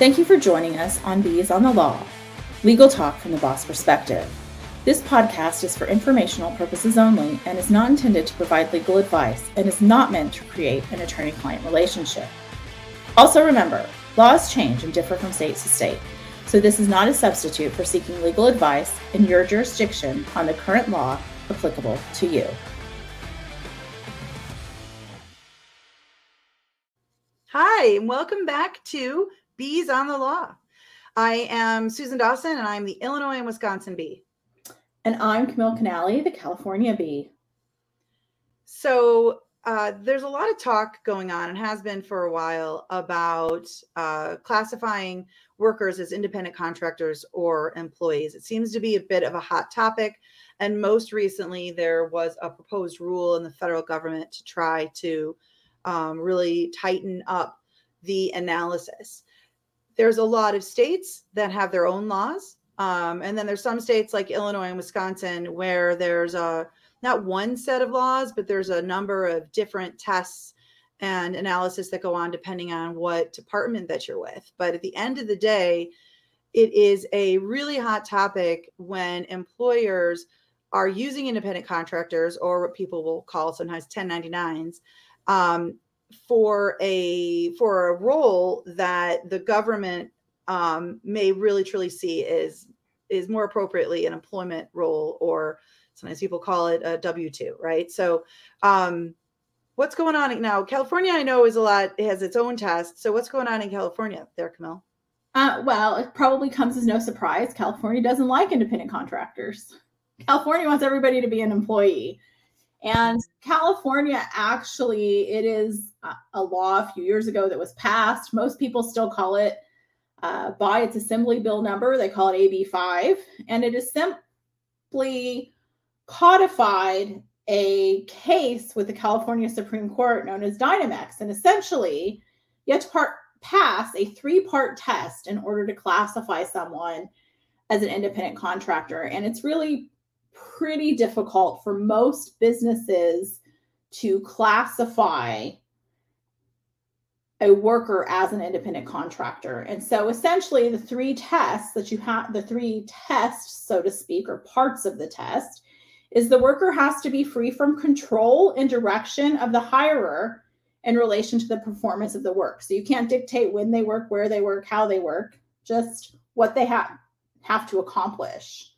Thank you for joining us on Bees on the Law, legal talk from the boss perspective. This podcast is for informational purposes only and is not intended to provide legal advice and is not meant to create an attorney client relationship. Also, remember, laws change and differ from state to state, so this is not a substitute for seeking legal advice in your jurisdiction on the current law applicable to you. Hi, and welcome back to Bees on the Law. I am Susan Dawson, and I'm the Illinois and Wisconsin bee. And I'm Camille Canali, the California bee. So uh, there's a lot of talk going on and has been for a while about uh, classifying workers as independent contractors or employees. It seems to be a bit of a hot topic. And most recently, there was a proposed rule in the federal government to try to um, really tighten up the analysis. There's a lot of states that have their own laws. Um, and then there's some states like Illinois and Wisconsin where there's a not one set of laws, but there's a number of different tests and analysis that go on depending on what department that you're with. But at the end of the day, it is a really hot topic when employers are using independent contractors or what people will call sometimes 1099s um, for a for a role that the government um, may really truly see is is more appropriately an employment role or sometimes people call it a w2 right? So um, what's going on now? California i know is a lot it has its own test. So what's going on in california there camille? Uh, well it probably comes as no surprise california doesn't like independent contractors. California wants everybody to be an employee and California actually, it is a law a few years ago that was passed. Most people still call it uh, by its assembly bill number. They call it AB5. And it is simply codified a case with the California Supreme Court known as Dynamex. And essentially, you have to part, pass a three part test in order to classify someone as an independent contractor. And it's really pretty difficult for most businesses to classify a worker as an independent contractor. And so essentially the three tests that you have the three tests so to speak or parts of the test is the worker has to be free from control and direction of the hirer in relation to the performance of the work. So you can't dictate when they work, where they work, how they work, just what they have have to accomplish.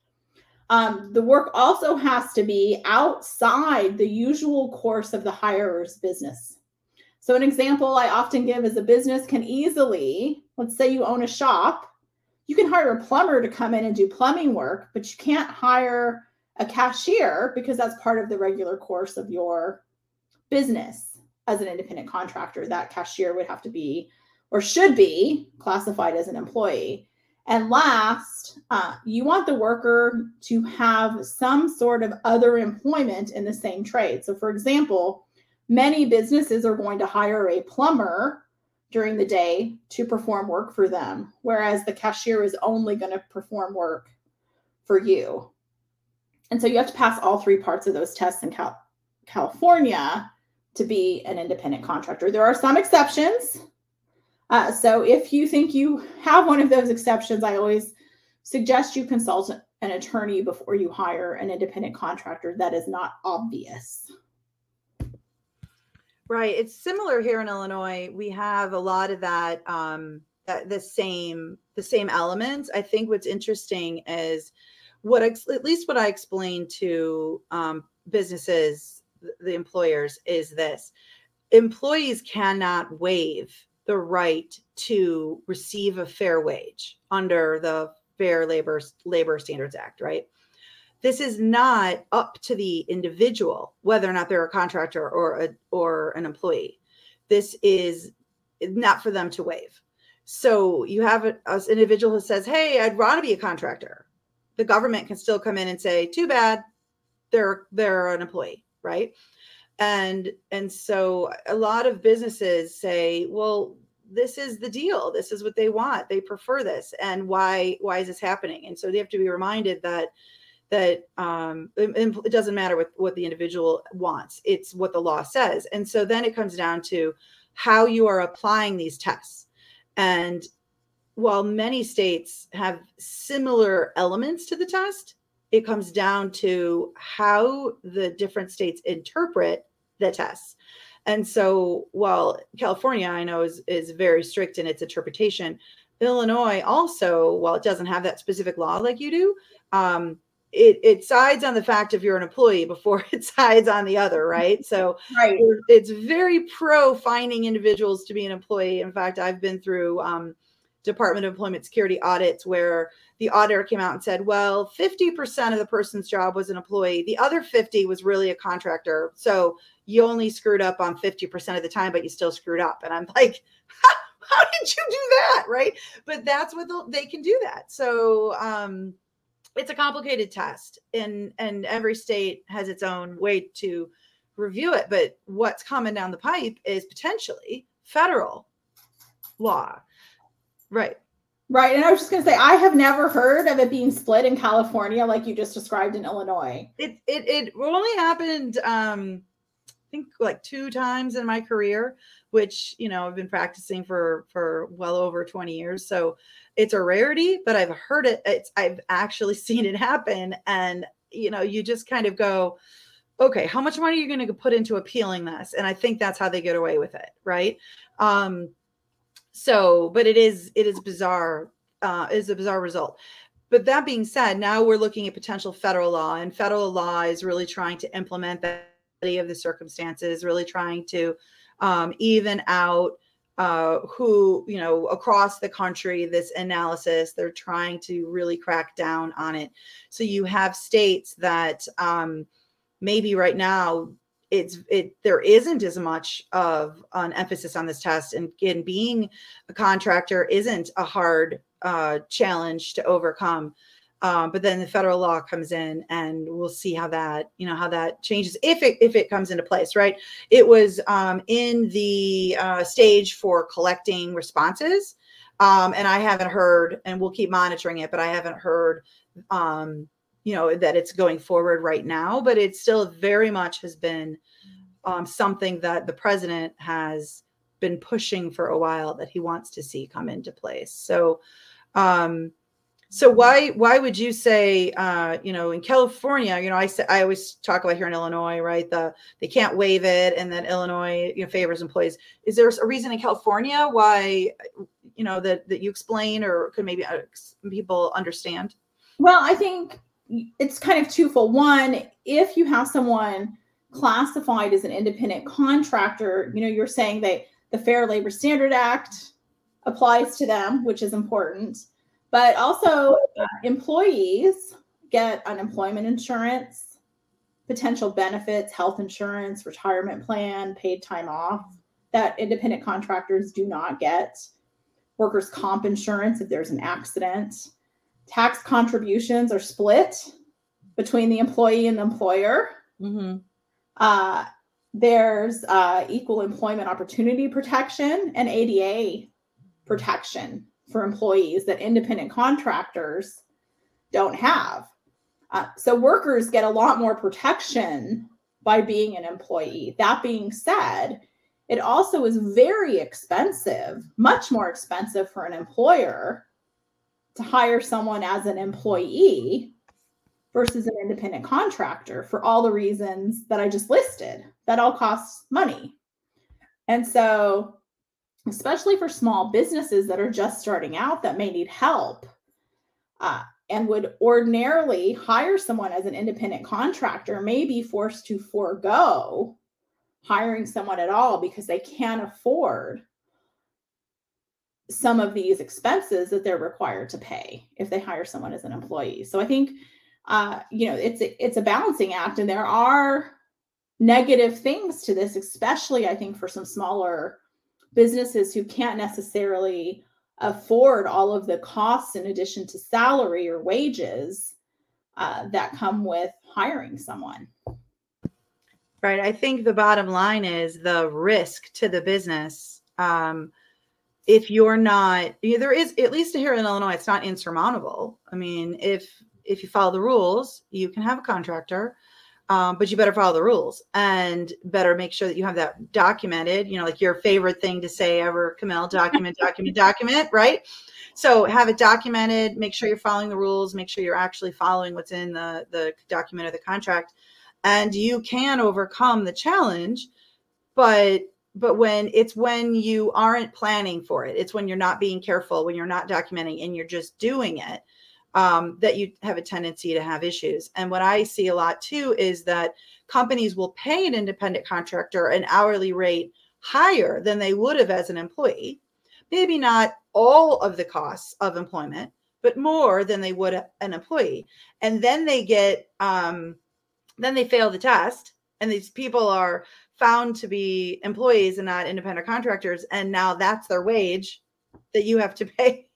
Um, the work also has to be outside the usual course of the hirer's business. So, an example I often give is a business can easily, let's say you own a shop, you can hire a plumber to come in and do plumbing work, but you can't hire a cashier because that's part of the regular course of your business as an independent contractor. That cashier would have to be or should be classified as an employee. And last, uh, you want the worker to have some sort of other employment in the same trade. So, for example, many businesses are going to hire a plumber during the day to perform work for them, whereas the cashier is only going to perform work for you. And so you have to pass all three parts of those tests in Cal- California to be an independent contractor. There are some exceptions. Uh, so if you think you have one of those exceptions, I always suggest you consult an attorney before you hire an independent contractor that is not obvious. Right. It's similar here in Illinois. We have a lot of that, um, that the same the same elements. I think what's interesting is what ex- at least what I explained to um, businesses, the employers, is this: employees cannot waive the right to receive a fair wage under the Fair Labor Labor Standards Act, right? This is not up to the individual whether or not they're a contractor or a or an employee. This is not for them to waive. So you have an individual who says, "Hey, I'd want to be a contractor." The government can still come in and say, "Too bad, they're they're an employee," right? And and so a lot of businesses say well this is the deal. This is what they want. They prefer this. And why why is this happening? And so they have to be reminded that that um, it, it doesn't matter what, what the individual wants. It's what the law says. And so then it comes down to how you are applying these tests. And while many states have similar elements to the test, it comes down to how the different states interpret the tests. And so while California, I know, is, is very strict in its interpretation, Illinois also, while it doesn't have that specific law like you do, um, it, it sides on the fact if you're an employee before it sides on the other, right? So right. it's very pro finding individuals to be an employee. In fact, I've been through um, Department of Employment Security audits where the auditor came out and said, well, 50% of the person's job was an employee. The other 50 was really a contractor. So you only screwed up on 50% of the time, but you still screwed up. And I'm like, how, did you do that? Right. But that's what they can do that. So, um, it's a complicated test and and every state has its own way to review it but what's coming down the pipe is potentially federal law right Right. And I was just going to say, I have never heard of it being split in California like you just described in Illinois. It it, it only happened, um, I think, like two times in my career, which you know I've been practicing for for well over twenty years. So it's a rarity, but I've heard it. It's I've actually seen it happen, and you know you just kind of go, okay, how much money are you going to put into appealing this? And I think that's how they get away with it, right? Um, so but it is it is bizarre uh is a bizarre result. But that being said now we're looking at potential federal law and federal law is really trying to implement that of the circumstances really trying to um, even out uh, who you know across the country this analysis they're trying to really crack down on it. So you have states that um, maybe right now it's it there isn't as much of an emphasis on this test and, and being a contractor isn't a hard uh, challenge to overcome. Um, but then the federal law comes in and we'll see how that you know how that changes if it if it comes into place right? It was um, in the uh, stage for collecting responses um, and i haven't heard and we'll keep monitoring it but i haven't heard um, you know that it's going forward right now but it still very much has been um, something that the president has been pushing for a while that he wants to see come into place. So um so why why would you say uh, you know in california you know i i always talk about here in illinois right the they can't waive it and then illinois you know favors employees. Is there a reason in california why you know that that you explain or could maybe uh, people understand? Well i think it's kind of twofold. One, if you have someone classified as an independent contractor, you know, you're saying that the Fair Labor Standard Act applies to them, which is important. But also, uh, employees get unemployment insurance, potential benefits, health insurance, retirement plan, paid time off that independent contractors do not get, workers' comp insurance if there's an accident tax contributions are split between the employee and the employer. Mm-hmm. Uh, there's uh, equal employment opportunity protection and ADA protection for employees that independent contractors don't have. Uh, so workers get a lot more protection by being an employee. That being said, it also is very expensive, much more expensive for an employer to hire someone as an employee versus an independent contractor for all the reasons that I just listed. That all costs money. And so, especially for small businesses that are just starting out that may need help uh, and would ordinarily hire someone as an independent contractor, may be forced to forego hiring someone at all because they can't afford some of these expenses that they're required to pay if they hire someone as an employee. So I think uh, you know it's a, it's a balancing act, and there are negative things to this, especially I think for some smaller businesses who can't necessarily afford all of the costs in addition to salary or wages uh, that come with hiring someone. Right. I think the bottom line is the risk to the business. Um, if you're not there is at least here in illinois it's not insurmountable i mean if if you follow the rules you can have a contractor um, but you better follow the rules and better make sure that you have that documented you know like your favorite thing to say ever camille document document document right So have it documented. Make sure you're following the rules. Make sure you're actually following what's in the the document or the contract, and you can overcome the challenge. But but when it's when you aren't planning for it, it's when you're not being careful, when you're not documenting, and you're just doing it. Um, that you have a tendency to have issues. And what I see a lot too is that companies will pay an independent contractor an hourly rate higher than they would have as an employee. Maybe not all of the costs of employment, but more than they would an employee. And then they get, um, then they fail the test, and these people are found to be employees and not independent contractors. And now that's their wage that you have to pay,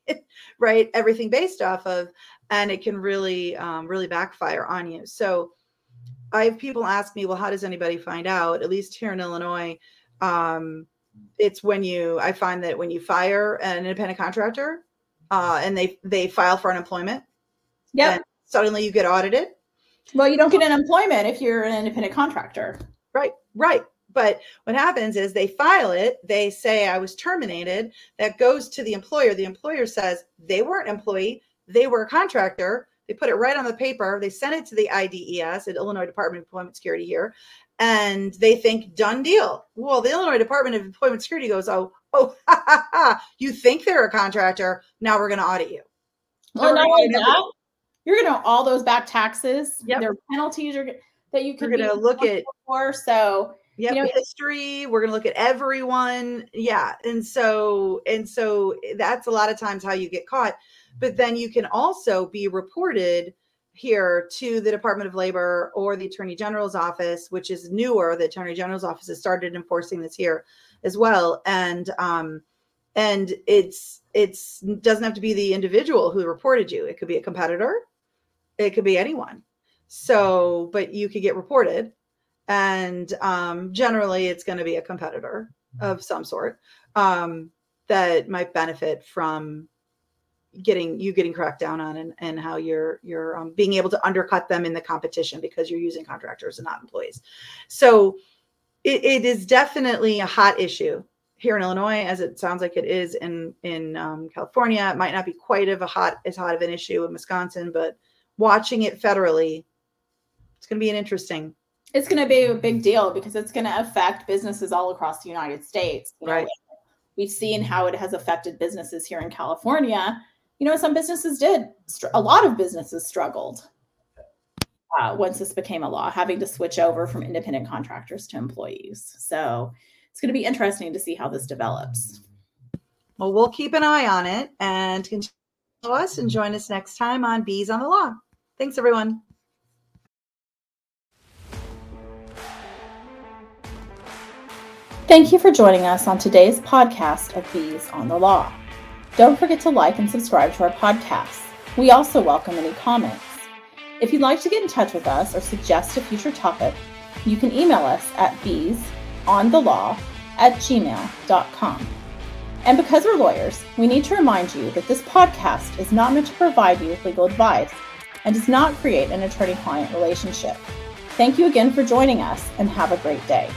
right? Everything based off of, and it can really, um, really backfire on you. So I have people ask me, well, how does anybody find out? At least here in Illinois, um, it's when you i find that when you fire an independent contractor uh, and they they file for unemployment yeah suddenly you get audited well you don't get unemployment if you're an independent contractor right right but what happens is they file it they say i was terminated that goes to the employer the employer says they weren't employee they were a contractor they put it right on the paper they send it to the ides the illinois department of employment security here and they think done deal. Well, the Illinois Department of Employment Security goes, oh, oh, ha, ha, ha. you think they're a contractor? Now we're going to audit you. Well, not only that, you're going to all those back taxes. Yep. There are penalties are, that you can. Going to look at for so. Yep, you know, history. We're going to look at everyone. Yeah, and so and so that's a lot of times how you get caught. But then you can also be reported here to the Department of Labor or the Attorney General's office, which is newer. The Attorney General's office has started enforcing this here as well, and um, and it's it's doesn't have to be the individual who reported you. It could be a competitor, it could be anyone. So, but you could get reported, and um, generally, it's going to be a competitor of some sort um, that might benefit from getting you getting cracked down on and, and how you're you're um, being able to undercut them in the competition because you're using contractors and not employees. So it, it is definitely a hot issue here in illinois as it sounds like it is in in um, california. It might not be quite of a hot as hot of an issue in wisconsin but watching it federally it's going to be an interesting it's going to be a big deal because it's going to affect businesses all across the united states you know, right we've seen how it has affected businesses here in california you know, some businesses did. A lot of businesses struggled uh, once this became a law, having to switch over from independent contractors to employees. So it's going to be interesting to see how this develops. Well, we'll keep an eye on it and continue us and join us next time on Bees on the Law. Thanks, everyone. Thank you for joining us on today's podcast of Bees on the Law. Don't forget to like and subscribe to our podcast. We also welcome any comments. If you'd like to get in touch with us or suggest a future topic, you can email us at beesonthelaw at gmail.com. And because we're lawyers, we need to remind you that this podcast is not meant to provide you with legal advice and does not create an attorney client relationship. Thank you again for joining us and have a great day.